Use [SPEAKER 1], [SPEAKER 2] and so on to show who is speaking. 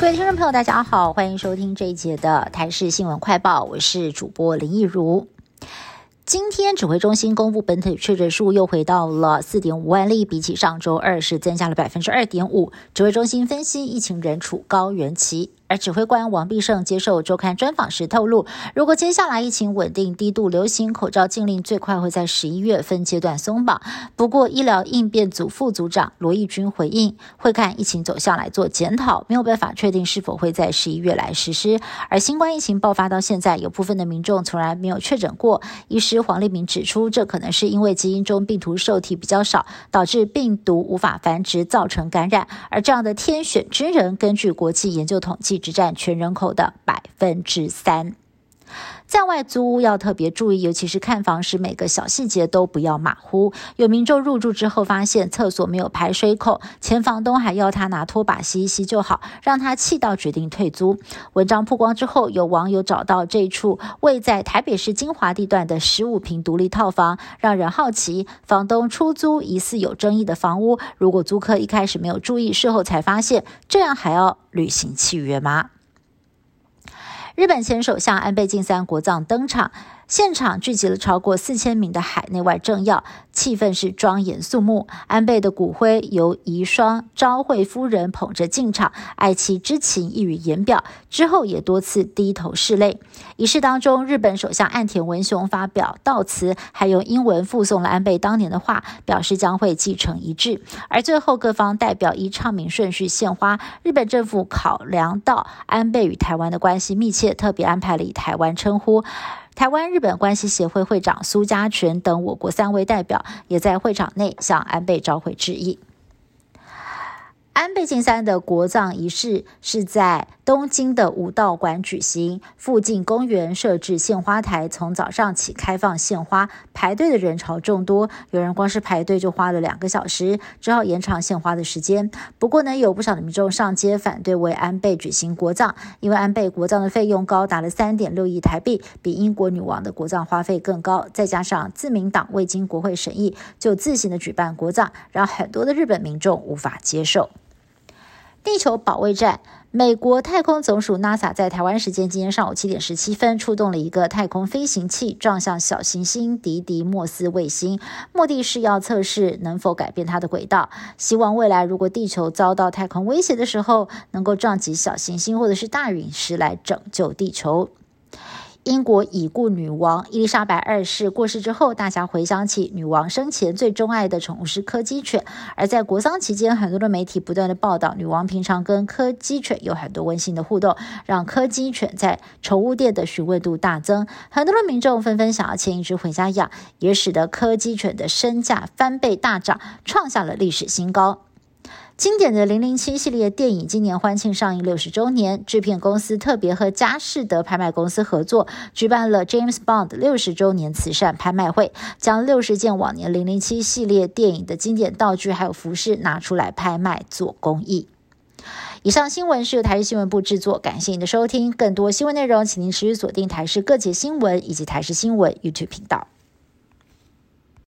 [SPEAKER 1] 各位听众朋友，大家好，欢迎收听这一节的台视新闻快报，我是主播林奕如。今天指挥中心公布本土确诊数又回到了四点五万例，比起上周二是增加了百分之二点五。指挥中心分析，疫情仍处高原期。而指挥官王必胜接受周刊专访时透露，如果接下来疫情稳定、低度流行，口罩禁令最快会在十一月分阶段松绑。不过，医疗应变组副组长罗义军回应，会看疫情走向来做检讨，没有办法确定是否会在十一月来实施。而新冠疫情爆发到现在，有部分的民众从来没有确诊过。医师黄立明指出，这可能是因为基因中病毒受体比较少，导致病毒无法繁殖，造成感染。而这样的天选之人，根据国际研究统计。只占全人口的百分之三。在外租屋要特别注意，尤其是看房时，每个小细节都不要马虎。有民众入住之后发现厕所没有排水口，前房东还要他拿拖把吸一吸就好，让他气到决定退租。文章曝光之后，有网友找到这处位在台北市金华地段的十五平独立套房，让人好奇，房东出租疑似有争议的房屋，如果租客一开始没有注意，事后才发现，这样还要履行契约吗？日本前首相安倍晋三国葬登场。现场聚集了超过四千名的海内外政要，气氛是庄严肃穆。安倍的骨灰由遗孀昭惠夫人捧着进场，爱妻之情溢于言表。之后也多次低头拭泪。仪式当中，日本首相岸田文雄发表悼词，还用英文附送了安倍当年的话，表示将会继承遗志。而最后各方代表依唱名顺序献花。日本政府考量到安倍与台湾的关系密切，也特别安排了以台湾称呼。台湾日本关系协会会长苏家全等我国三位代表也在会场内向安倍召回致意。安倍晋三的国葬仪式是在东京的武道馆举行，附近公园设置献花台，从早上起开放献花，排队的人潮众多，有人光是排队就花了两个小时，只好延长献花的时间。不过呢，有不少的民众上街反对为安倍举行国葬，因为安倍国葬的费用高达了三点六亿台币，比英国女王的国葬花费更高，再加上自民党未经国会审议就自行的举办国葬，让很多的日本民众无法接受。地球保卫战，美国太空总署 NASA 在台湾时间今天上午七点十七分出动了一个太空飞行器，撞向小行星迪迪莫斯卫星，目的是要测试能否改变它的轨道，希望未来如果地球遭到太空威胁的时候，能够撞击小行星或者是大陨石来拯救地球。英国已故女王伊丽莎白二世过世之后，大家回想起女王生前最钟爱的宠物是柯基犬。而在国丧期间，很多的媒体不断的报道，女王平常跟柯基犬有很多温馨的互动，让柯基犬在宠物店的询问度大增。很多的民众纷纷想要牵一只回家养，也使得柯基犬的身价翻倍大涨，创下了历史新高。经典的《零零七》系列电影今年欢庆上映六十周年，制片公司特别和佳士得拍卖公司合作，举办了 James Bond 六十周年慈善拍卖会，将六十件往年《零零七》系列电影的经典道具还有服饰拿出来拍卖做公益。以上新闻是由台视新闻部制作，感谢您的收听。更多新闻内容，请您持续锁定台视各节新闻以及台视新闻 YouTube 频道。